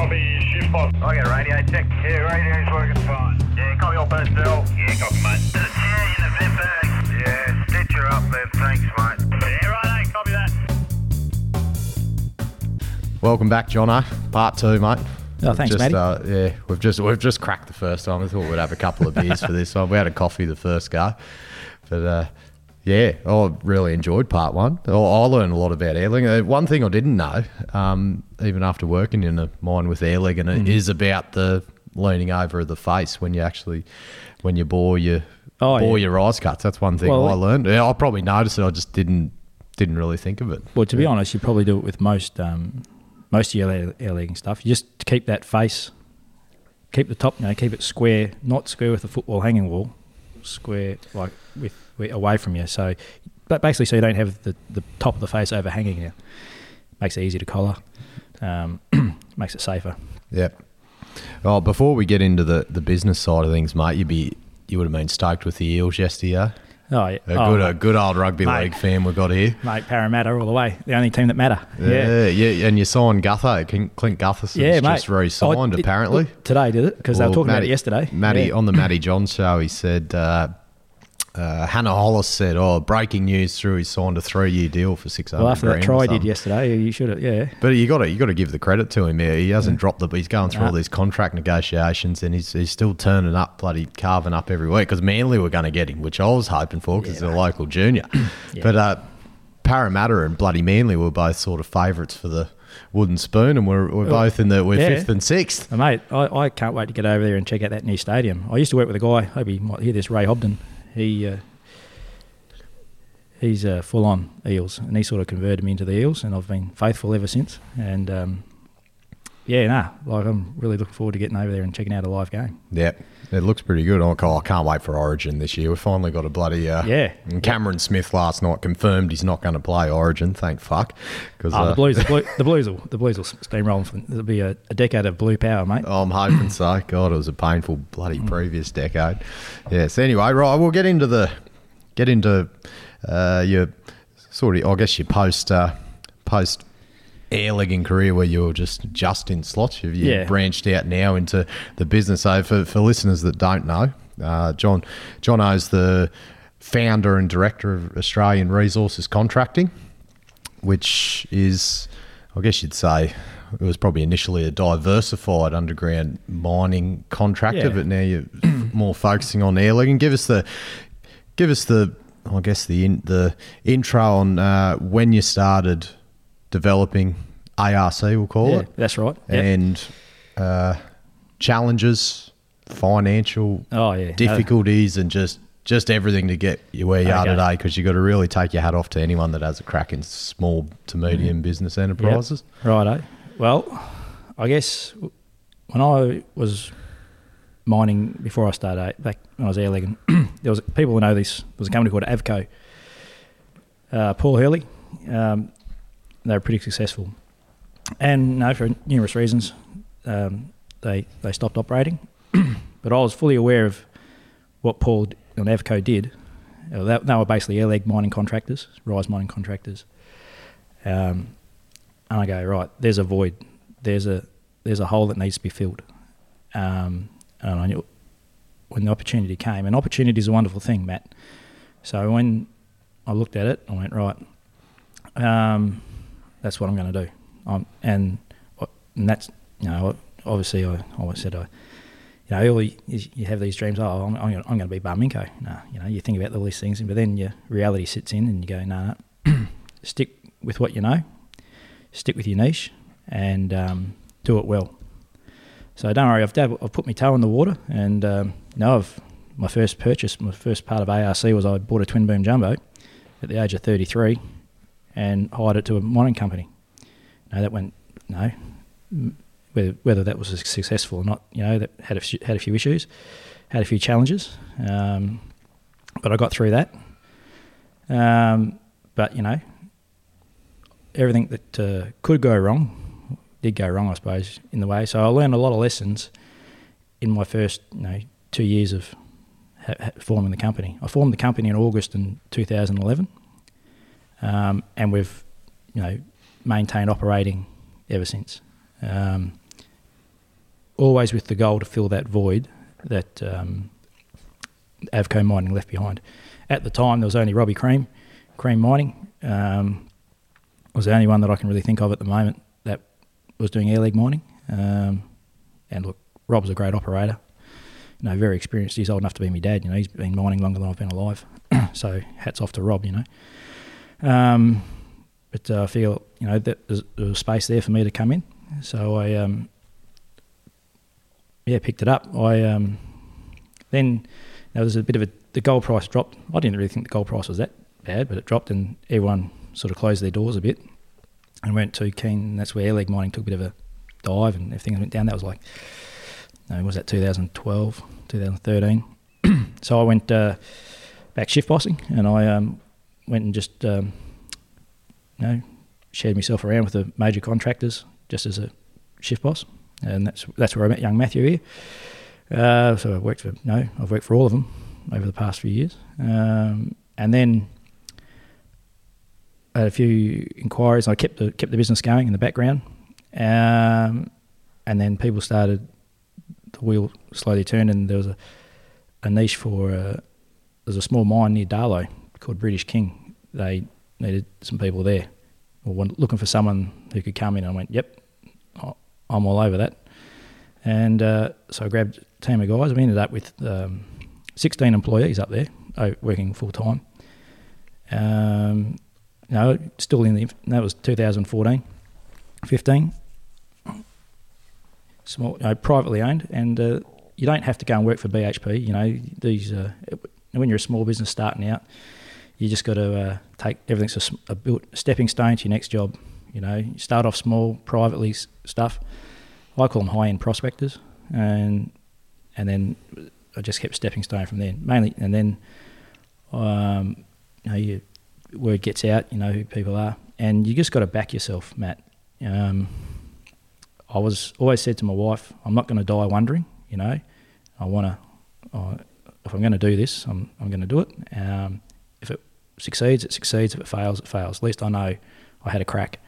copy, shift box. I got radio check. Yeah, radio's working fine. Yeah, copy all personnel. Yeah, copy, mate. The chair in the vent bag. Yeah, stitch her up there. Thanks, mate. Yeah, right, copy that. Welcome back, Jono. Part two, mate. Oh, thanks, just, Matty. Uh, yeah, we've just we've just cracked the first time. I thought we'd have a couple of beers for this one. We had a coffee the first go, but uh, yeah, I really enjoyed part one. I I learned a lot about airlegging. Uh, one thing I didn't know, um, even after working in a mine with airlegging, and it is about the leaning over of the face when you actually when you bore your Oh, bore yeah. your eyes cuts. That's one thing Well, I learned. Yeah, I probably noticed it. I just didn't didn't really think of it. Well, to be honest, you probably do it with most um, most of your air, air stuff. You just keep that face, keep the top, you know, keep it square, not square with the footwall hanging wall, square like with away from you. So, but basically, so you don't have the, the top of the face overhanging you. Makes it easier to collar. Um, makes it safer. Yep. Well, before we get into the, the business side of things, mate, you'd be you would have been stoked with the Eels yesterday. Oh, yeah. A Oh, good a good old rugby mate. league fan we've got here. mate, Parramatta all the way. The only team that matter. Yeah, yeah, and you signed Gutho, Clint Gutherson's Yeah, mate. just re-signed Oh, it- apparently. today did it because they were Well, talking about it yesterday. Matty Yeah. on the Matty John show, he said uh, uh, Hannah Hollis said, "Oh, breaking news through he signed a three-year deal for six hundred Well, after that grand." try he did yesterday, you should have. Yeah. But you got to you got to give the credit to him. Yeah, he hasn't dropped the. He's going through all these contract negotiations, and he's, he's still turning up, bloody carving up every week. Because Manly were going to get him, which I was hoping for, because Yeah, they're a local junior. Yeah. But uh, Parramatta and bloody Manly were both sort of favourites for the wooden spoon, and we're, we're both in the we're yeah. fifth and sixth. Mate, I, I can't wait to get over there and check out that new stadium. I used to work with a guy, I hope he might hear this, Ray Hobden. He uh, he's uh, full on Eels, and he sort of converted me into the Eels, and I've been faithful ever since. And um, yeah, nah, like I'm really looking forward to getting over there and checking out a live game. Yeah, it looks pretty good. Oh, I can't wait for Origin this year. We finally got a bloody uh, Yeah. And Cameron Smith last night confirmed he's not going to play Origin. Thank fuck. Because Oh, the Blues, the, blue, the Blues will the Blues will steamroll. There'll be a, a decade of blue power, mate. I'm hoping so. God, it was a painful bloody previous decade. Yes. Anyway, right, we'll get into the get into uh, your sort of, I guess, your post uh, post airlegging career where you were just just in slots. You've you Yeah. branched out now into the business. So for, for listeners that don't know, uh, John John O's the founder and director of Australian Resources Contracting which is, I guess you'd say, it was probably initially a diversified underground mining contractor, Yeah. but now you're more focusing on airlegging. Give us the, give us the, I guess the in, the intro on uh, when you started developing ARC, we'll call Yeah, it, that's right. Yep. and uh, challenges, financial Oh, yeah. difficulties, and just just everything to get you where you are today. Because you've got to really take your hat off to anyone that has a crack in small to medium business enterprises. Righto. Well, I guess when I was mining before I started back when I was airlegging, there was people who know this. There was a company called Avco. Uh, Paul Hurley. Um, they were pretty successful, and for numerous reasons, um, they they stopped operating. but I was fully aware of what Paul and Avco did. Uh, they, they were basically airleg mining contractors, rise mining contractors. Um, and I go right. There's a void. There's a there's a hole that needs to be filled. Um, and I knew when the opportunity came, and opportunity is a wonderful thing, Matt. So when I looked at it, I went right. Um, that's what I'm going to do. And, and that's you know obviously I always said I. You know, early you, you have these dreams. Oh, I'm, I'm, going to be Barminco. No, you know, you think about all these things, but then your reality sits in, and you go, no, no, stick with what you know, stick with your niche, and um, do it well. So don't worry, I've, dab- I've put my toe in the water, and um, now I've my first purchase, my first part of ARC was I bought a twin boom jumbo at the age of 33, and hired it to a mining company. No, that went no. Whether whether that was successful or not, you know, that had a had a few issues, had a few challenges, um, but I got through that. Um, but you know, everything that uh, could go wrong did go wrong, I suppose, in the way. So I learned a lot of lessons in my first, you know, two years of ha- ha- forming the company. I formed the company in August in 2011, um, and we've, you know, maintained operating ever since. Um, always with the goal to fill that void that um, Avco Mining left behind. At the time, there was only Robbie Cream, Cream Mining. Um, was the only one that I can really think of at the moment that was doing air leg mining. Um, and look, Rob's a great operator. You know, very experienced. He's old enough to be my dad. You know, he's been mining longer than I've been alive. so hats off to Rob. You know. Um, but uh, I feel you know that there was space there for me to come in. So I um, yeah picked it up. I um, then there was a bit of a the gold price dropped. I didn't really think the gold price was that bad, but it dropped and everyone sort of closed their doors a bit and weren't too keen. That's where air leg mining took a bit of a dive and everything went down. That was like, no, was that 2012, 2013? so I went uh, back shift bossing and I um, went and just, um, you know, shared myself around with the major contractors just as a shift boss. And that's that's where I met young Matthew here. Uh, so I've worked for no, I've worked for all of them over the past few years, um, and then I had a few inquiries. I kept the kept the business going in the background, um, and then people started. The wheel slowly turned, and there was a, a niche for uh, there's a small mine near Darlot called British King. They needed some people there, or one- looking for someone who could come in. And I went, "Yep, I'm all over that." And uh, so I grabbed a team of guys. We ended up with um, 16 employees up there, uh, working full time. Um, no, still in the that was 2014, 15. Small, you know, privately owned, and uh, you don't have to go and work for BHP. You know, these uh, when you're a small business starting out, you just got to uh, take everything's a, built stepping stone to your next job. You know, you start off small, privately stuff. I call them high end prospectors, and and then I just kept stepping stone from there. Mainly, and then um, you know, you, word gets out, you know who people are, and you just got to back yourself, Matt. Um, I was always said to my wife, I'm not going to die wondering. You know, I want to. If I'm going to do this, I'm I'm going to do it. Um, succeeds, it succeeds. If it fails, it fails. At least I know I had a crack.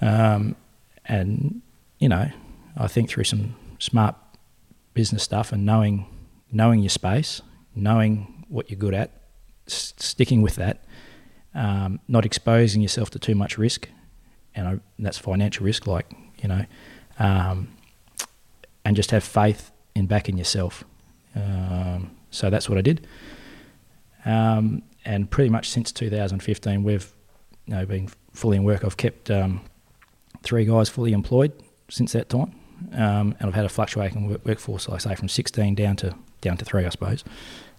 Um, and you know, I think through some smart business stuff and knowing knowing your space, knowing what you're good at, s- sticking with that, um, not exposing yourself to too much risk, and I, that's financial risk, like you know, um, and just have faith in backing yourself. Um, so that's what I did, um, and pretty much since 2015, we've you know been fully in work. I've kept um, three guys fully employed since that time, um, and I've had a fluctuating work- workforce, I say, from 16 down to down to three, I suppose,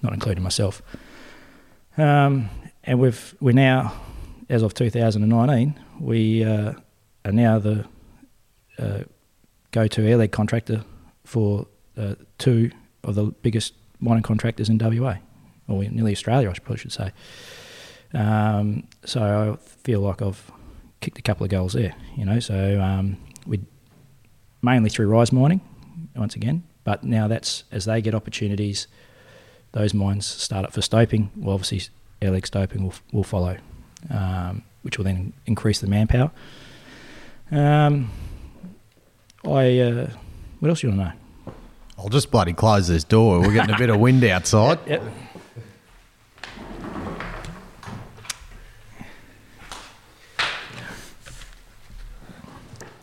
not including myself. Um, and we've we're now, as of 2019, we uh, are now the uh, go-to air leg contractor for uh, two of the biggest mining contractors in WA, or nearly Australia, I probably should say. Um, so I feel like I've kicked a couple of goals there, you know. So um, we mainly through rise mining, once again, but now that's as they get opportunities, those mines start up for stoping. Well, obviously, air leg stoping will will follow, um, which will then increase the manpower. Um, I uh, what else do you want to know? I'll just bloody close this door. We're getting a bit of wind outside. Yep.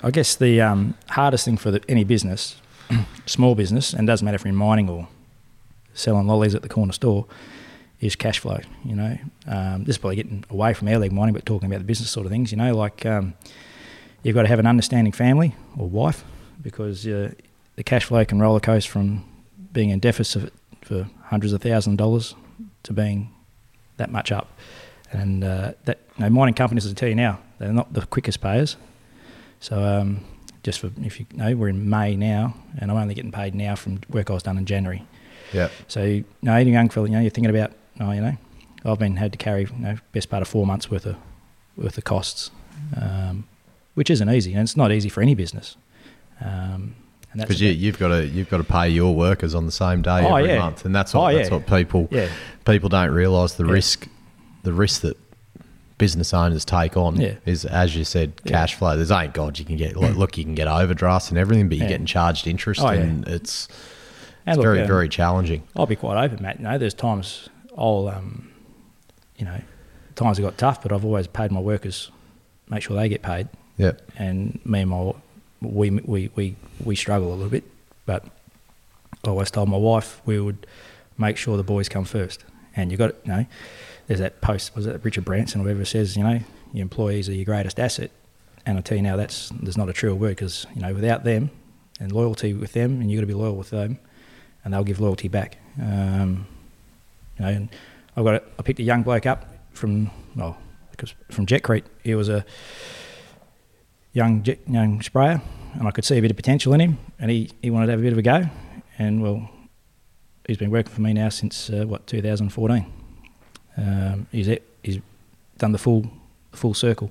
I guess the um, hardest thing for the, any business, small business, and doesn't matter if you're in mining or selling lollies at the corner store, is cash flow. You know, um, this is probably getting away from air leg mining, but talking about the business sort of things. You know, like um, you've got to have an understanding family or wife because uh, the cash flow can roller coast from being in deficit for hundreds of thousands of dollars to being that much up. And uh, that you know, mining companies, will tell you now, they're not the quickest payers. So um, just for if you know, we're in May now, and I'm only getting paid now from work I was done in January. Yeah. So you know, any young fella, you know, you're thinking about, oh, you know, I've been had to carry you know best part of four months worth of worth of costs, um, which isn't easy, and it's not easy for any business. Um, Because you, you've got to you've got to pay your workers on the same day Oh, every yeah. month, and that's what Oh, that's yeah. what people yeah, people don't realise the risk the risk that business owners take on Yeah. is, as you said, cash flow. There's ain't God you can get. Look, look, you can get overdrafts and everything, but you're Yeah. getting charged interest, Oh, yeah. and it's, And it's look, very, um, very challenging. I'll be quite open, Matt. You know, there's times I'll, um, you know, times have got tough, but I've always paid my workers, make sure they get paid. Yep. And me and my, we, we, we, we struggle a little bit, but I always told my wife we would make sure the boys come first. And you got, it, you know, there's that post, was it Richard Branson or whoever says, you know, your employees are your greatest asset. And I tell you now, that's there's not a true word because you know without them and loyalty with them, and you got to be loyal with them, and they'll give loyalty back. Um, you know, and I've got a, I picked a young bloke up from well, because from Jetcrete. He was a young jet, young sprayer, and I could see a bit of potential in him, and he, he wanted to have a bit of a go, and well, he's been working for me now since uh, what 2014. Um, he's at, he's done the full full circle,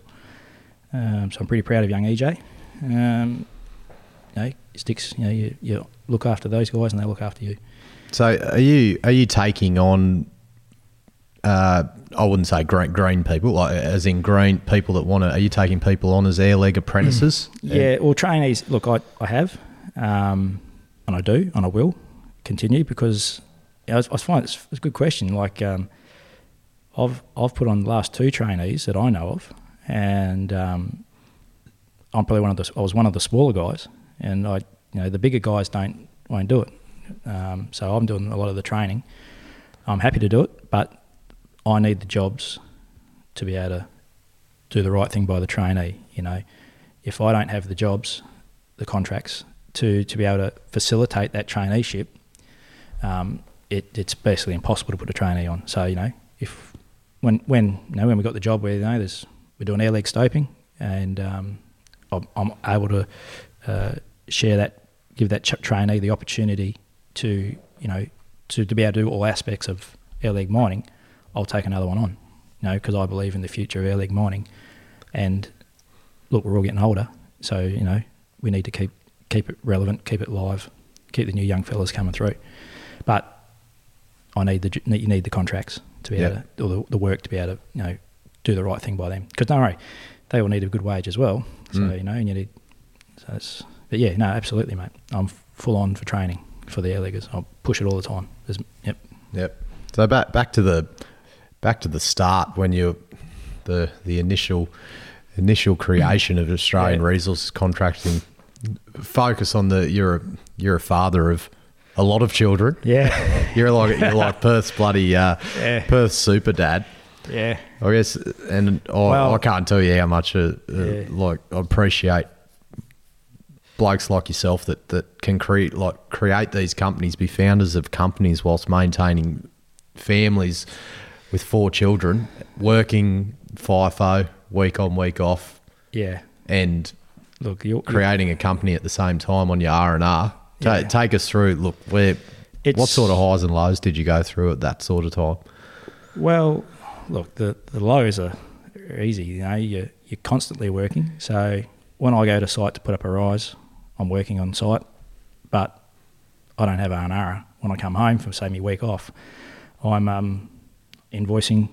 um, so I'm pretty proud of young EJ. Um, you know, sticks. You know, you, you look after those guys, and they look after you. So are you are you taking on? Uh, I wouldn't say green, green people, like as in green people that want to. Are you taking people on as air leg apprentices? Yeah, well, trainees. Look, I, I have, um, and I do, and I will continue because you know, I, I find it's, it's a good question. Like, um, I've I've put on the last two trainees that I know of, and um, I'm probably one of the. I was one of the smaller guys, and I, you know, the bigger guys don't won't do it. Um, so I'm doing a lot of the training. I'm happy to do it, but I need the jobs to be able to do the right thing by the trainee. You know, if I don't have the jobs, the contracts to to be able to facilitate that traineeship, um, it, it's basically impossible to put a trainee on. So you know, if when when you know when we got the job where you know there's we're doing air leg stoping, and um, I'm, I'm able to uh, share that, give that ch- trainee the opportunity to you know to, to be able to do all aspects of air leg mining, I'll take another one on. You know, because I believe in the future of air leg mining, and look, we're all getting older, so you know we need to keep keep it relevant, keep it live, keep the new young fellas coming through. But I need the you need the contracts to be able to, or the, the work to be able to you know do the right thing by them. Because don't worry, they all need a good wage as well. So Mm. you know, and you need. So it's, but yeah, no, absolutely, mate. I'm full on for training for the air leggers. I'll push it all the time. There's, yep. Yep. So back back to the back to the start when you the the initial initial creation of Australian Yeah. resources contracting. Focus on the you're a, you're a father of a lot of children. Yeah. You're like you're like Perth's bloody uh, Yeah. Perth's super dad. yeah. I guess, and I, Well- I can't tell you how much uh, uh, Yeah. like I appreciate blokes like yourself that, that can create like create these companies, be founders of companies whilst maintaining families with four children, working FIFO week on week off, Yeah. and Look, you're, creating a company at the same time on your R and R. Ta- Yeah. Take us through. Look, where what sort of highs and lows did you go through at that sort of time? Well, look, the, the lows are easy. You know, you're, you're constantly working. So when I go to site to put up a rise, I'm working on site, but I don't have R&R. When I come home from, say, my week off, I'm um, invoicing,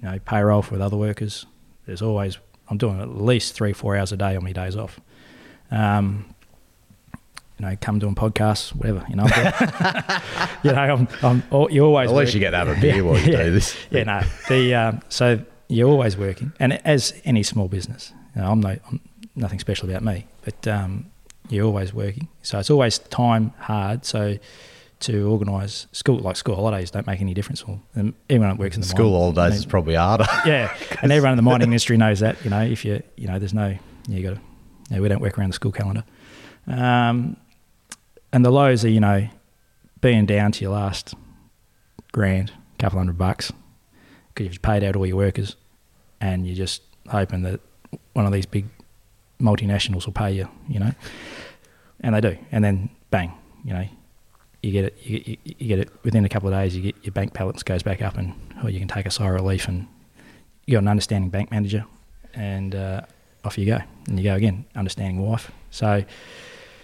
you know, payroll for other workers. There's always, I'm doing at least three, four hours a day on my days off. Um, you know, come doing podcasts, whatever. You know, you know, I'm, I'm, you always. At least you get to have a beer while you yeah. do this. Yeah, no. The um, so you're always working, and as any small business, you know, I'm no, I'm nothing special about me, but um, you're always working. So it's always time hard. So to organise school like school holidays don't make any difference. Well, and everyone that works in the School mine- holidays I is probably harder. yeah, and everyone in the mining industry knows that. You know, if you you know, there's no you got to. You know, we don't work around the school calendar. Um, and the lows are you know being down to your last grand, couple hundred bucks because you've paid out all your workers, and you're just hoping that one of these big multinationals will pay you. You know, and they do, and then bang, you know. You get it. You, you, you get it within a couple of days. You get your bank balance goes back up, and or you can take a sigh of relief, and you got an understanding bank manager, and uh, off you go, and you go again, understanding wife. So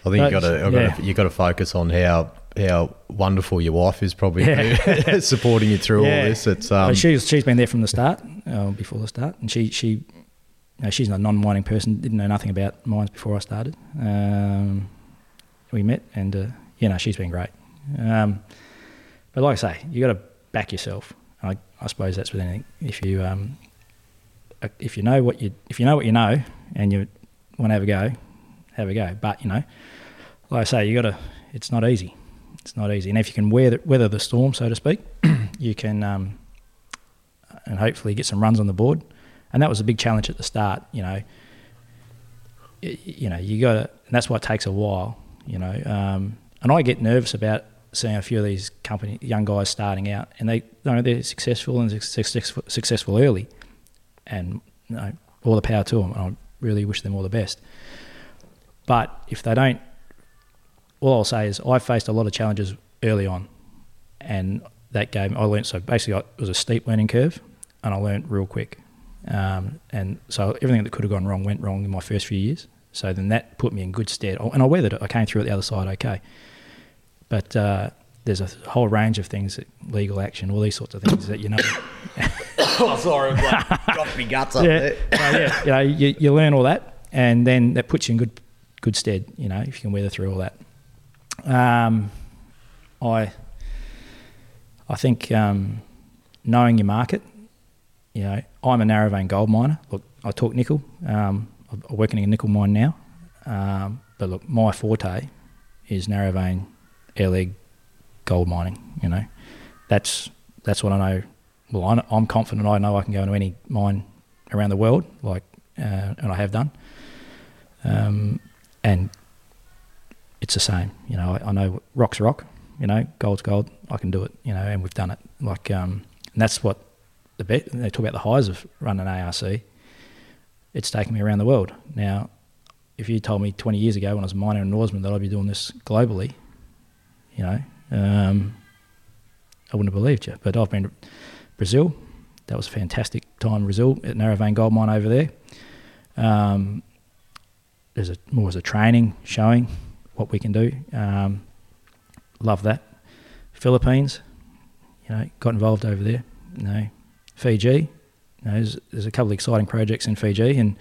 I think you got to yeah. you got to focus on how how wonderful your wife is probably Yeah. supporting you through all this. It's um, she's she's been there from the start, uh, before the start, and she she, you know, she's a non-mining person. Didn't know nothing about mines before I started. Um, we met, and uh, you know she's been great. Um, but like I say, you got to back yourself. I, I suppose that's with anything. If you um, uh, if you know what you if you know what you know, and you want to have a go, have a go. But you know, like I say, you got to. It's not easy. It's not easy, and if you can weather weather the storm, so to speak, you can um, and hopefully get some runs on the board. And that was a big challenge at the start. You know, Y- you know, you got to, and that's why it takes a while. You know, um, and I get nervous about seeing a few of these company young guys starting out, and they, you know, they're successful and successful, successful early, and you know, all the power to them. I really wish them all the best. But if they don't, all I'll say is I faced a lot of challenges early on, and that game I learned so basically I, it was a steep learning curve, and I learned real quick, um, and so everything that could have gone wrong went wrong in my first few years. So then that put me in good stead, and I weathered it. I came through at the other side okay, but uh, there's a whole range of things, that, legal action, all these sorts of things that you know. oh, sorry, I've like, got me guts up yeah, there. Uh, yeah. You know, you, you learn all that, and then that puts you in good good stead. You know, if you can weather through all that. Um, I I think um, knowing your market. You know, I'm a narrow vein gold miner. Look, I talk nickel. Um, I'm working in a nickel mine now, um, but look, my forte is narrow vein air leg gold mining. You know, that's that's what I know. Well, I, I'm confident. I know I can go into any mine around the world, like, uh, and I have done. Um, and it's the same. You know, I, I know rock's rock. You know, gold's gold. I can do it. You know, and we've done it. Like, um, and that's what the bet. They talk about the highs of running ARC. It's taken me around the world. Now, if you told me 20 years ago when I was a miner in Norseman that I'd be doing this globally, you know, um, I wouldn't have believed you. But I've been to Brazil. That was a fantastic time Brazil at Narrow Vein Gold Mine over there. Um, there's a more as a training showing what we can do. Um, love that. Philippines, you know, got involved over there. You know, Fiji. You know, there's, there's a couple of exciting projects in Fiji, and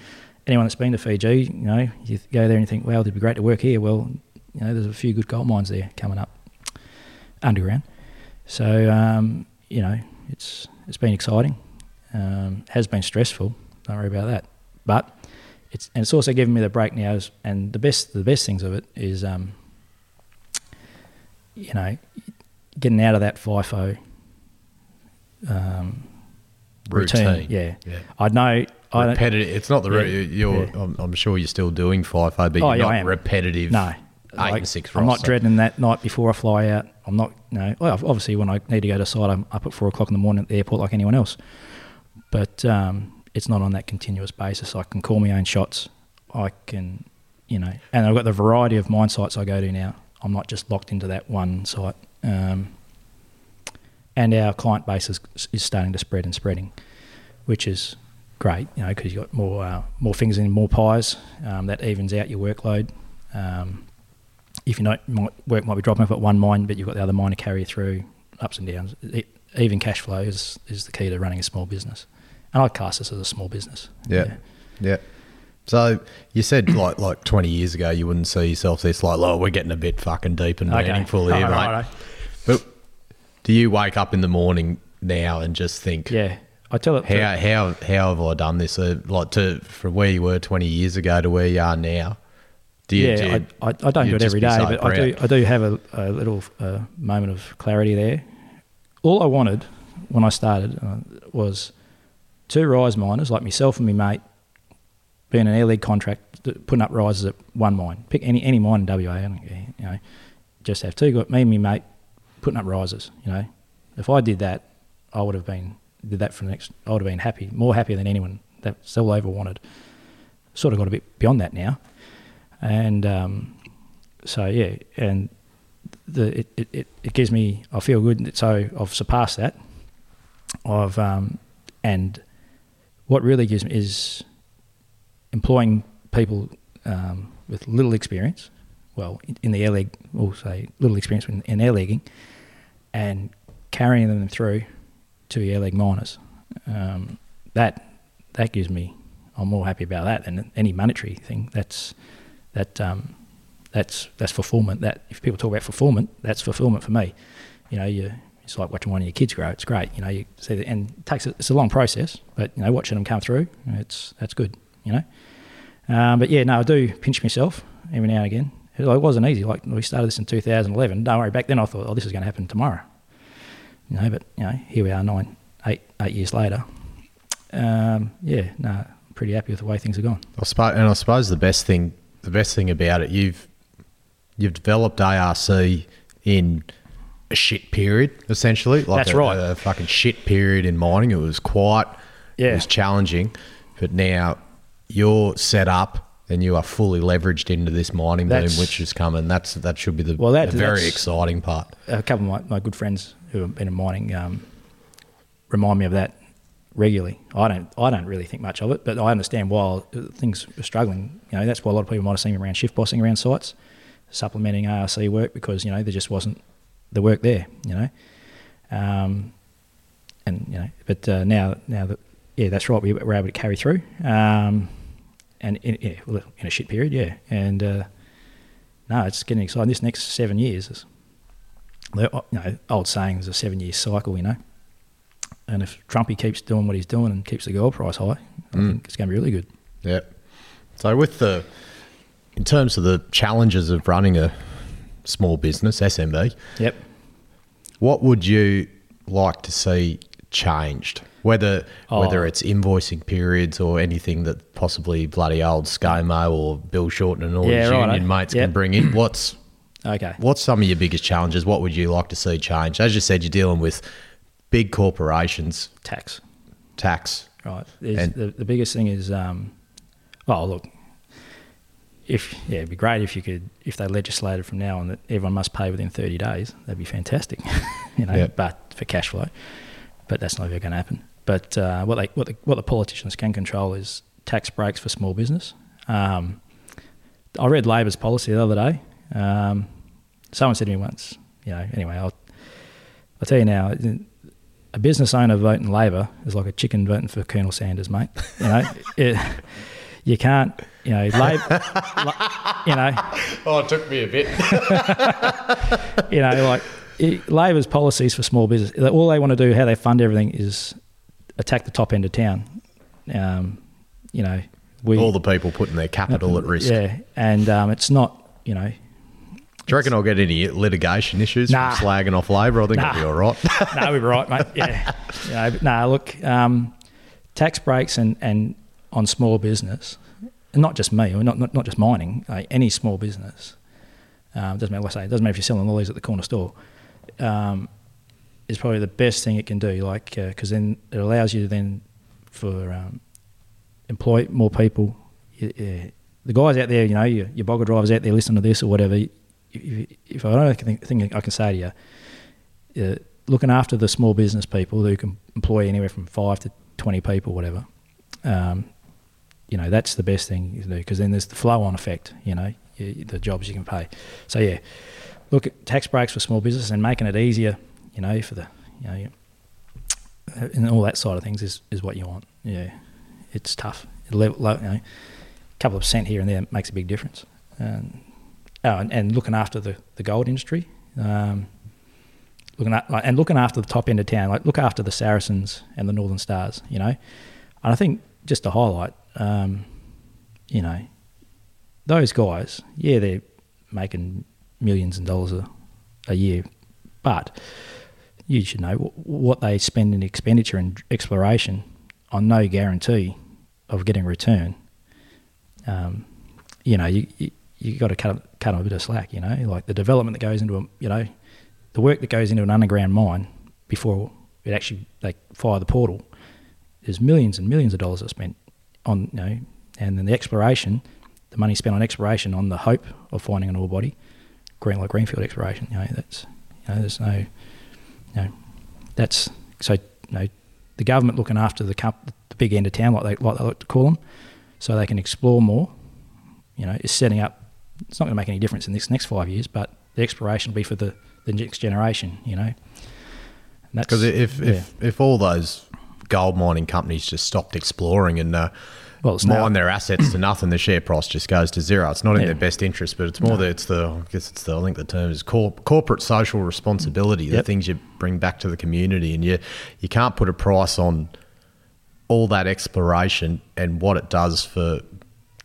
anyone that's been to Fiji, you know, you go there and you think, well, it'd be great to work here. Well, you know, there's a few good gold mines there coming up underground. So, um, you know, it's it's been exciting. Um, has been stressful. Don't worry about that. But it's and it's also given me the break now. And the best the best things of it is, um, you know, getting out of that FIFO um, routine. Routine. Yeah, Yeah. I know. I repetitive. It's not the. Yeah, Re- you're. yeah. I'm, I'm sure you're still doing FIFO, but Oh, you're yeah, not repetitive. No. Eight and six I'm not roster. dreading that night before I fly out. I'm not, no. Well, obviously, when I need to go to site, I'm up at four o'clock in the morning at the airport like anyone else. But um, it's not on that continuous basis. I can call my own shots. I can, you know, and I've got the variety of mine sites I go to now. I'm not just locked into that one site. Um, and our client base is, is starting to spread and spreading, which is great, you know, because you've got more uh, more fingers in more pies. Um, that evens out your workload. Um, if you know work might be dropping off at one mine, but you've got the other mine to carry through ups and downs. It, even cash flow is, is the key to running a small business. And I cast this as a small business. Yeah. Yeah. So you said like like 20 years ago you wouldn't see yourself this like, oh, we're getting a bit fucking deep and Okay. meaningful here, mate. right, But do you wake up in the morning now and just think, Yeah. I tell it. how how how have I done this? Uh, like to from where you were 20 years ago to where you are now. Do you, yeah, do you- I, I, I don't do it every day, so but I do. I do have a, a little uh, moment of clarity there. All I wanted when I started uh, was two rise miners like myself and my mate being an air leg contract, putting up rises at one mine. Pick any any mine in WA, you know, just have two. Me and my mate putting up rises. You know, if I did that, I would have been did that for the next. I would have been happy, more happy than anyone. That's all I ever wanted. Sort of got a bit beyond that now and um, so yeah, and the it, it, it, it gives me I feel good. So I've surpassed that. I've um, and what really gives me is employing people um, with little experience, well, in- the air leg, we'll say little experience in, in air legging, and carrying them through to air leg miners. Um, that that gives me, I'm more happy about that than any monetary thing. That's that um, that's that's fulfillment. That if people talk about fulfillment, that's fulfillment for me. You know, you it's like watching one of your kids grow. It's great. You know, you see that, and it takes a, it's a long process, but you know, watching them come through, it's that's good. You know, um, but yeah, no, I do pinch myself every now and again. It wasn't easy. Like we started this in 2011. Don't worry. Back then, I thought, oh, this is going to happen tomorrow. You know, but you know, here we are, nine, eight, eight years later. Um, yeah, no, pretty happy with the way things are gone. I suppose, and I suppose the best thing, the best thing about it, you've you've developed ARC in a shit period, essentially. Like That's a, right. A fucking shit period in mining. It was quite, it Yeah. was challenging, but now you're set up and you are fully leveraged into this mining boom, which is coming. That's that should be the, Well, that- the very exciting part. a couple of my, my good friends who have been in mining um, remind me of that regularly. I don't I don't really think much of it, but I understand why things are struggling. You know, that's why a lot of people might have seen me around shift bossing around sites, supplementing ARC work because you know there just wasn't the work there. You know, um, and you know, but uh, now now that yeah, that's right, we were able to carry through. Um, and in, yeah, in a shit period, yeah, and uh, no, it's getting exciting. This next seven years is the you know, old saying is a seven year cycle, you know. And if Trumpy keeps doing what he's doing and keeps the gold price high, I Mm. think it's going to be really good. Yeah. So with the, in terms of the challenges of running a small business, SMB, Yep. What would you like to see changed? Whether Oh. whether it's invoicing periods or anything that possibly bloody old ScoMo or Bill Shorten and all Yeah, his righto. union mates Yep. can bring in. What's Okay. what's some of your biggest challenges? What would you like to see change? As you said, you're dealing with big corporations, Tax. tax. Right. And- the, the biggest thing is, um, oh, look, if, yeah, it'd be great if you could, if they legislated from now on that everyone must pay within 30 days, that'd be fantastic, you know, Yep. but for cash flow. But that's not ever going to happen. But uh, what, they, what, the, what the politicians can control is tax breaks for small business. Um, I read Labor's policy the other day. Um, someone said to me once, you know, anyway, I'll, I'll tell you now, a business owner voting Labor is like a chicken voting for Colonel Sanders, mate. You know, it, you can't, you know, Labor, you know, Oh, it took me a bit. you know, like it, Labor's policies for small business, all they want to do, how they fund everything, is attack the top end of town. Um, you know, we All the people putting their capital at risk. Yeah, and um, it's not, you know, Do you reckon I'll get any litigation issues Nah. from slagging off Labor? I think Nah. I'll be all right. no, we'll be right, mate. Yeah. You know, no, look, um, tax breaks and, and on small business, and not just me, or not, not, not just mining, any small business, um, doesn't matter what I say, doesn't matter if you're selling lollies at the corner store, um, is probably the best thing it can do. Like, because then it allows you to then for um, employ more people. You-. The guys out there, you know, your, your bogger drivers out there listening to this or whatever. If, if, if I don't think, think I can say to you, uh, looking after the small business people who can employ anywhere from five to 20 people, whatever, um, you know, that's the best thing to do because then there's the flow on effect, you know, the jobs you can pay. So, yeah, look at tax breaks for small business and making it easier, you know, for the, you know, and all that side of things is, is what you want. Yeah, it's tough. You know, a couple of percent here and there makes a big difference. And, oh, and, and looking after the, the gold industry, um, looking at like, and looking after the top end of town, like look after the Saracens and the Northern Stars, you know. And I think just to highlight, um, you know, those guys, yeah, they're making millions of dollars a, a year, but you should know wh- what they spend in expenditure and exploration on no guarantee of getting return. Um, you know, you you, you got to cut cut them a bit of slack. You know, like the development that goes into a you know, the work that goes into an underground mine before it actually they fire the portal. There's millions and millions of dollars are spent on you know, and then the exploration, the money spent on exploration on the hope of finding an ore body, green like greenfield exploration. You know, that's you know, there's no, you know, that's so you know, the government looking after the comp- the big end of town, like they like they like to call them, so they can explore more. You know, is setting up it's not going to make any difference in this next five years, but the exploration will be for the, the next generation, you know. Because if, yeah. if if all those gold mining companies just stopped exploring and uh, Well, mine now- their assets to nothing, the share price just goes to zero. It's not in Yeah. their best interest, but it's more that it's the I guess it's the I think the term is cor- corporate social responsibility. The things you bring back to the community, and you you can't put a price on all that exploration and what it does for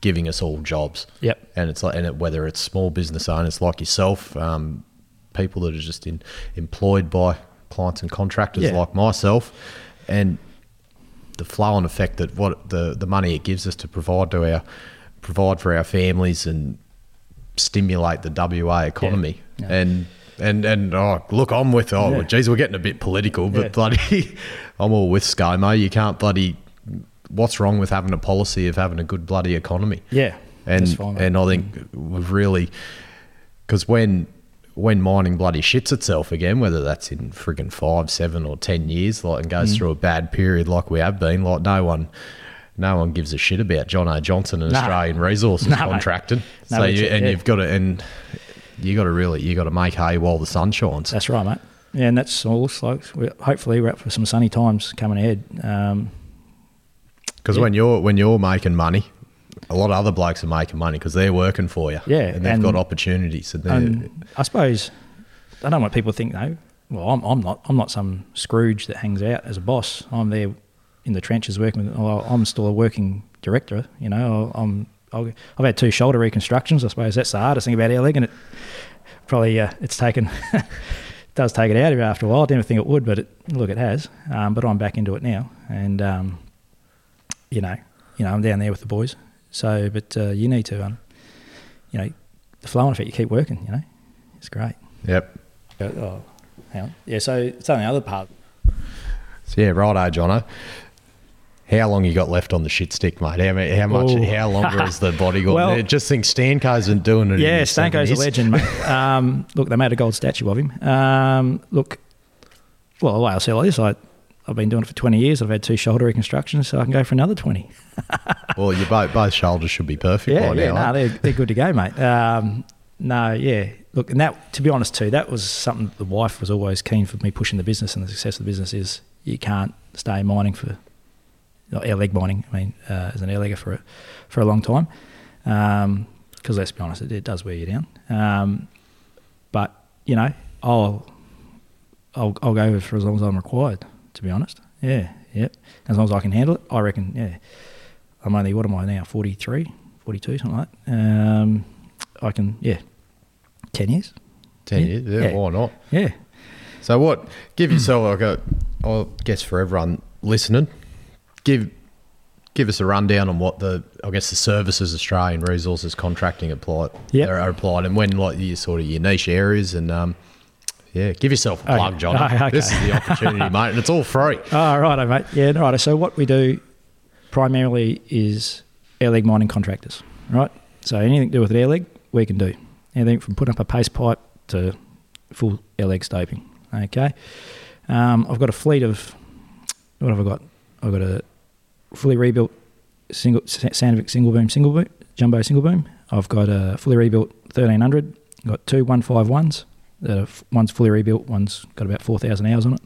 giving us all jobs. Yep. And it's like, and it, whether it's small business owners like yourself, um, people that are just in, employed by clients and contractors Yeah. like myself, and the flow and effect that what the the money it gives us to provide to our provide for our families and stimulate the WA economy. Yeah. And and and oh, look, I'm with oh, Yeah. geez, we're getting a bit political, but Yeah. bloody, I'm all with ScoMo. You can't bloody. What's wrong with having a policy of having a good bloody economy? Yeah, and fine, and I think we've really because when when mining bloody shits itself again, whether that's in friggin' five, seven, or ten years, like and Mm. goes through a bad period like we have been, like no one. No one gives a shit about John O. Johnson and No. Australian Resources No, contracting. No, so you, and yeah. you've got to and you got to really you got to make hay while the sun shines. That's right, mate. Yeah, and that's all. Like we're, hopefully we're up for some sunny times coming ahead. Um, Because Yeah. when you're when you're making money, a lot of other blokes are making money because they're working for you. Yeah, and they've and- got opportunities. And, and I suppose I don't want people to think though. Well, I'm, I'm not. I'm not some Scrooge that hangs out as a boss. I'm there in the trenches working. with well, I'm still a working director. You know, I'm. I'll, I've had two shoulder reconstructions. I suppose that's the hardest thing about air leg, and it probably uh, it's taken does take it out of you after a while. I didn't think it would, but it, look, it has. Um, but I'm back into it now, and um, you know, you know, I'm down there with the boys. So, but uh, you need to, um, you know, the flow and effect. You keep working. You know, it's great. yep. Oh, hang on. Yeah. So it's on the other part. So yeah, righto, Jono. How long you got left on the shit stick, mate? How, how much? Oh. How long has the body got? Well- just think Stanko's been doing it. in Yeah, his Stanko's a legend, mate. Um, look, they made a gold statue of him. Um, look, well, the way I'll say it like this, I, I've been doing it for 20 years. I've had two shoulder reconstructions, so I can go for another 20. Well, your both both shoulders should be perfect Yeah, by yeah, now. no, they're, they're good to go, mate. Um, no, yeah. Look, and that, to be honest, too, that was something the wife was always keen for me pushing the business, and the success of the business is you can't stay mining for not air leg mining. I mean, uh, as an air legger for a, for a long time, because let's be honest, it, it does wear you down. Um, but you know, I'll I'll I'll go for as long as I'm required. To be honest, yeah, yep. As long as I can handle it, I reckon. Yeah, I'm only what am I now? 43, 42, something like that. Um, I can, yeah, ten years. Ten Yeah. years, yeah, Yeah. why not? Yeah, So what? Give yourself like a, I guess for everyone listening, give give us a rundown on what the I guess the services Australian Resources contracting apply Yep. are applied and when like your sort of your niche areas and um yeah, give yourself a Okay. plug, John. Oh, okay. This is the opportunity, mate, and it's all free. Oh, right, mate. Yeah, right. So what we do primarily is air leg mining contractors, right? So anything to do with an air leg, we can do. Anything from putting up a paste pipe to full air leg stoping. Okay. Um, I've got a fleet of what have I got? I've got a fully rebuilt single Sandvik single boom single boom jumbo single boom. I've got a fully rebuilt 1300. I've got two 151s. One's fully rebuilt. One's got about 4,000 hours on it.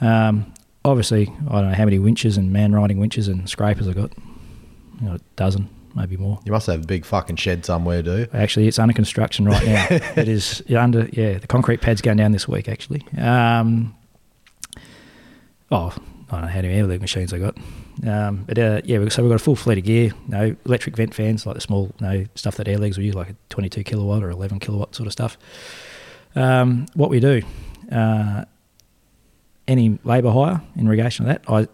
Um, obviously, I don't know how many winches and man riding winches and scrapers I got. A dozen, maybe more. You must have a big fucking shed somewhere, do you? Actually, it's under construction right now. it is under yeah. The concrete pad's going down this week. Actually, um, oh, I don't know how many air machines I got. Um, but uh, yeah, so we've got a full fleet of gear. You know, electric vent fans like the small, you know, stuff that air legs will use, like a 22 kilowatt or 11 kilowatt sort of stuff. Um, what we do, uh, any labour hire in relation to that, I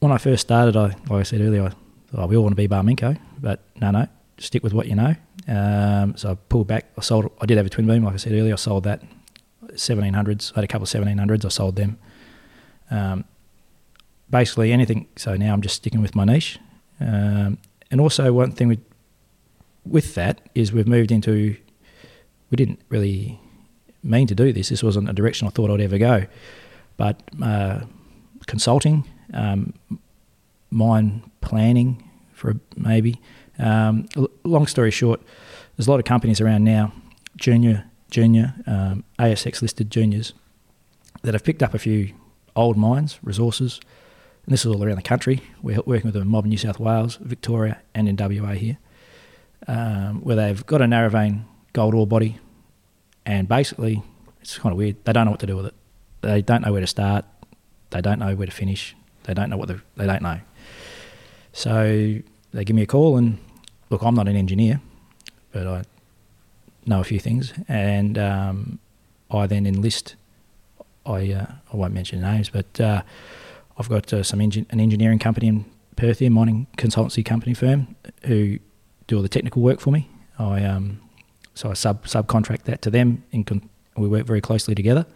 when I first started, I like I said earlier, I thought, oh, we all want to be Barminco, but no, no, stick with what you know. Um, so I pulled back. I sold. I did have a twin beam, like I said earlier. I sold that 1700s. I had a couple of 1700s. I sold them. Um, basically anything. So now I'm just sticking with my niche. Um, and also one thing with with that is we've moved into. We didn't really mean to do this. This wasn't a direction I thought I'd ever go, but uh, consulting, um, mine planning for a- maybe. Um, long story short, there's a lot of companies around now, junior, junior, um, ASX listed juniors, that have picked up a few old mines, resources, and this is all around the country. We're working with in Mob, in New South Wales, Victoria, and in WA here, um, where they've got a narrow vein gold ore body, and basically, it's kind of weird. They don't know what to do with it. They don't know where to start. They don't know where to finish. They don't know what they don't know. So they give me a call, and look, I'm not an engineer, but I know a few things, and um, I then enlist. I uh, I won't mention names, but uh, I've got uh, some engin- an engineering company in Perth a mining consultancy company firm, who do all the technical work for me. I um, so I sub subcontract that to them. Con- we work very closely together.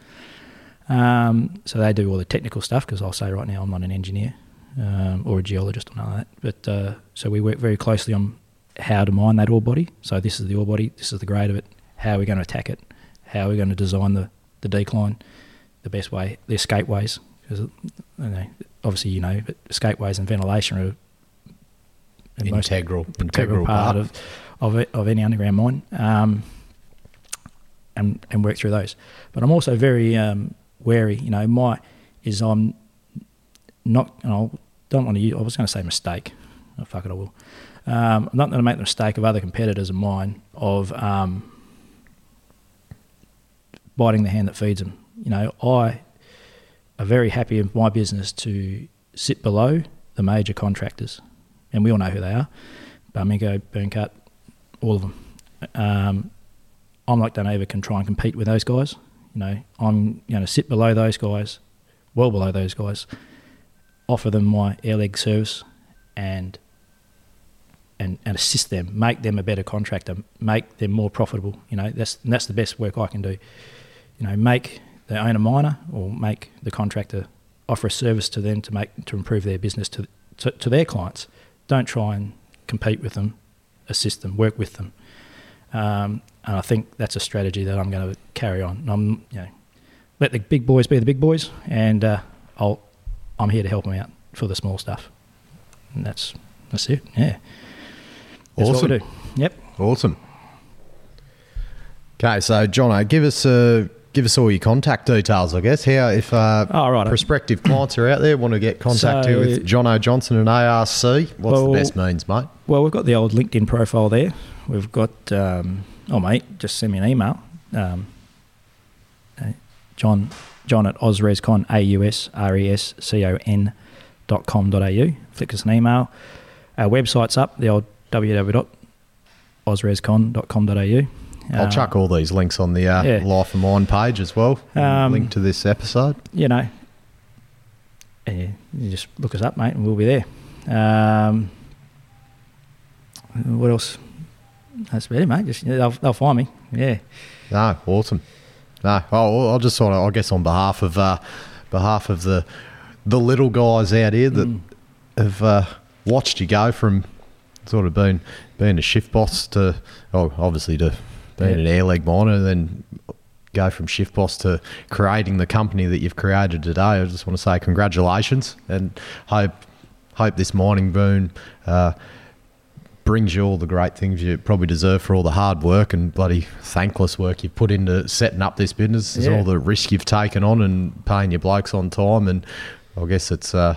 Um, so they do all the technical stuff because I'll say right now I'm not an engineer um, or a geologist or none of that. But uh, so we work very closely on how to mine that ore body. So this is the ore body, this is the grade of it. How are we going to attack it? How are we going to design the, the decline the best way? The escape ways, because you know, obviously you know, but escape ways and ventilation are the most Integral, integral integral part part. of of, of any underground mine, um, and and work through those. But I'm also very um, wary. You know, my is I'm not. And I don't want to. Use, I was going to say mistake. Oh, fuck it, I will. Um, I'm not going to make the mistake of other competitors of mine of um, biting the hand that feeds them. You know, I are very happy in my business to sit below the major contractors, and we all know who they are: Barminco, Byrnecut, all of them. Um, I'm like, don't ever can try and compete with those guys. You know, I'm going to sit below those guys, well below those guys, offer them my air leg service, and and and assist them, make them a better contractor, make them more profitable. You know, that's that's the best work I can do. You know, make the owner miner or make the contractor offer a service to them to make to improve their business to to, to their clients. Don't try and compete with them, assist them, work with them. Um, and I think that's a strategy that I'm going to carry on. And I'm, you know, let the big boys be the big boys, and uh, I'll, I'm here to help them out for the small stuff. And that's that's it. Yeah. That's Awesome. What we do. Yep. Awesome. Okay, so Jono, give us uh, give us all your contact details. I guess how if uh, Oh, right. prospective clients are out there want to get contacted So- with Jono Johnson and ARC. What's Well- the best means, mate? Well, we've got the old LinkedIn profile there. We've got, um, oh mate, just send me an email. Um, John, John at ausrescon, A U S R E S C O N dot com dot au. Flick us an email. Our website's up, the old www.ausrescon.com.au. I'll Uh, chuck all these links on the uh, yeah. Life of Mine page as well. Um, link to this episode. you know, and you, just look us up, mate, and we'll be there. Um, what else? That's about it, mate. Just they'll, they'll find me. Yeah. No, awesome. No, oh, I'll just sort of, I guess, on behalf of uh, behalf of the the little guys out here that Mm. have uh, watched you go from sort of being being a shift boss to, oh, obviously to being Yeah. an air leg miner, and then go from shift boss to creating the company that you've created today. I just want to say congratulations and hope hope this mining boom. Uh, brings you all the great things you probably deserve for all the hard work and bloody thankless work you've put into setting up this business and Yeah. all the risk you've taken on and paying your blokes on time and I guess it's uh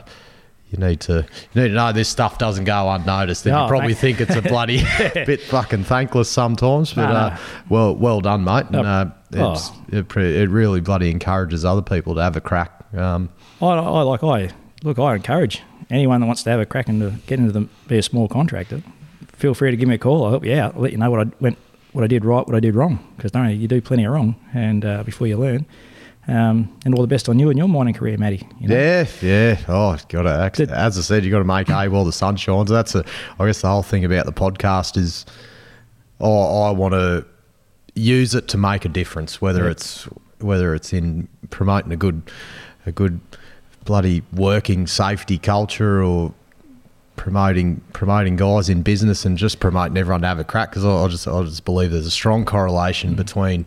you need to you need to know this stuff doesn't go unnoticed and No, you probably thank- think it's a bloody bit fucking thankless sometimes but No, no. uh well well done mate and No. uh, it's, it, it really bloody encourages other people to have a crack um I, I like I look. I encourage anyone that wants to have a crack and to get into the be a small contractor. Feel free to give me a call. I'll help you out. I'll let you know what I went, what I did right, what I did wrong. Because don't you, you do plenty of wrong, and uh, before you learn. Um, and all the best on you and your mining career, Matty. You know? Yeah, yeah. Oh, got to. As I said, you got to make hay while the sun shines. That's a. I guess the whole thing about the podcast is, oh, I want to use it to make a difference. Whether Yeah. it's whether it's in promoting a good, a good, bloody working safety culture or promoting promoting guys in business and just promoting everyone to have a crack because I, I just I just believe there's a strong correlation between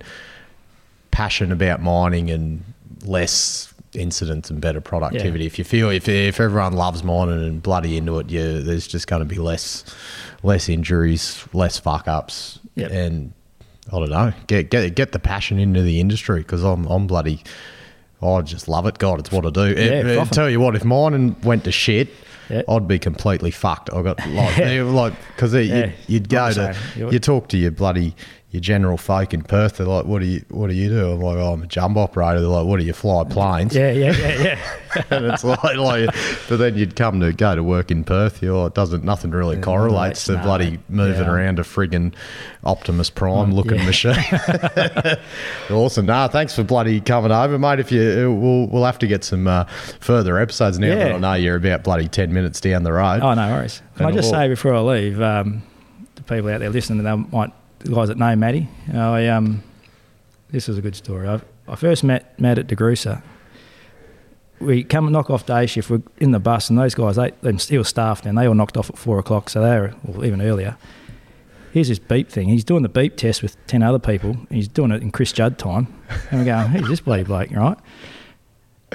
passion about mining and less incidents and better productivity. If you feel if if everyone loves mining and bloody into it, yeah, there's just going to be less less injuries, less fuck ups, Yep. and I don't know, get get get the passion into the industry because I'm I'm bloody. I just love it. God, it's what I do. It- Yeah, it- tell you what, if mining went to shit, Yeah. I'd be completely fucked. I got like, like because you'd, you'd go to the same. You're- you talk to your bloody your general folk in Perth. They're like, "What do you what do you do?" I'm like, "Oh, I'm a jumbo operator." They're like, "What do you fly planes?" Yeah, yeah, yeah, yeah. and it's like, like, but then you'd come to go to work in Perth. You're, it doesn't nothing really correlates to no, bloody moving yeah. around a frigging Optimus Prime looking yeah. machine. awesome. Nah, thanks for bloody coming over, mate. If you, we'll we'll have to get some uh, further episodes now. That Yeah. I know you're about bloody ten minutes down the road. Oh, no worries. Can I just all- say before I leave, um, the people out there listening, they might, guys that know Matty, I, um, this is a good story. I, I first met Matt at DeGrussa. We come knock off day shift. We're in the bus, and those guys, they, they he was staffed, and they all knocked off at four o'clock, so they were even earlier. Here's this beep thing. He's doing the beep test with ten other people. He's doing it in Chris Judd time, and we're going, "Who's this bloody bloke?" Right?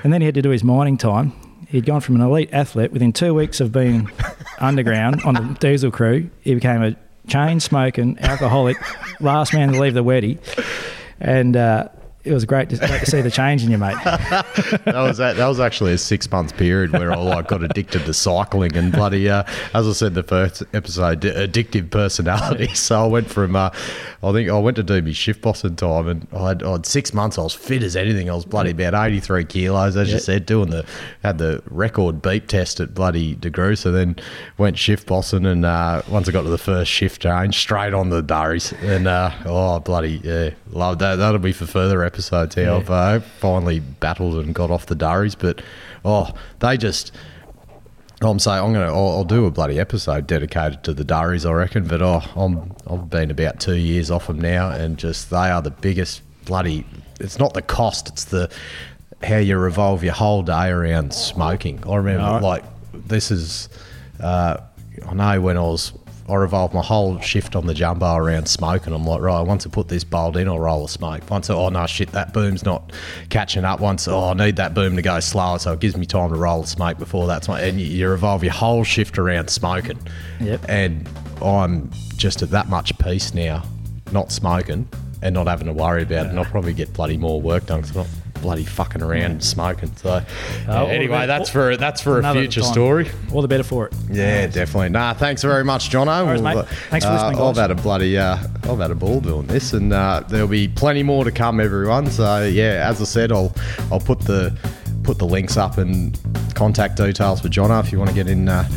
And then he had to do his mining time. He'd gone from an elite athlete within two weeks of being underground on the diesel crew. He became a chain smoking alcoholic, last man to leave the wetty, and uh, it was great to, great to see the change in you, mate. that was that, that was actually a six month period where I like got addicted to cycling and bloody uh, as I said the first episode addictive personality. So I went from uh, I think I went to do my shift bossing time and I had, I had six months I was fit as anything. I was bloody about 83 kilos as you said doing the had the record beep test at bloody DeGru so then went shift bossing and uh, once I got to the first shift change straight on the durries and uh, oh bloody yeah love that. That'll be for further episodes how Yeah. I've uh, finally battled and got off the durries but oh they just I'm saying I'm gonna I'll, I'll do a bloody episode dedicated to the durries I reckon but oh I'm I've been about two years off them now and just they are the biggest bloody it's not the cost it's the how you revolve your whole day around smoking I remember Alright. like this is uh, I know when I was I revolved my whole shift on the jumbo around smoking. I'm like, right, once I put this bolt in, I'll roll a smoke. Once, I, oh no, shit, that boom's not catching up. Once, oh, I need that boom to go slower, so it gives me time to roll a smoke before that's my. And you, you revolve your whole shift around smoking. Yep. And I'm just at that much peace now, not smoking and not having to worry about it. And I'll probably get bloody more work done because I'm not bloody fucking around and smoking. So Oh, anyway, well, that's for that's for a future story. All the better for it. Yeah, definitely. Nah, thanks very much, Jono. worries, mate. Thanks for listening, I've had a bloody, uh, I've had a ball doing this, and uh, there'll be plenty more to come, everyone. So yeah, as I said, I'll I'll put the put the links up and contact details for Jono if you want to get in uh,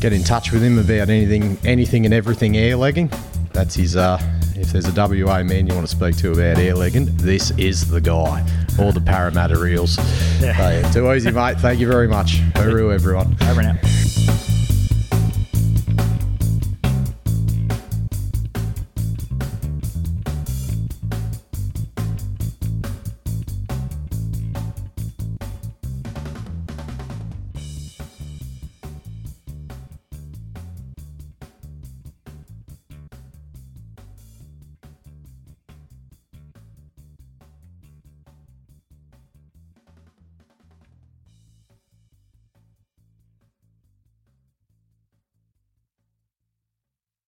get in touch with him about anything anything and everything air legging. That's his. Uh, if there's a WA man you want to speak to about air legging, this is the guy. All the Parramatta reels. Yeah. So, too easy, mate. Thank you very much. Hooroo, everyone. Over and out.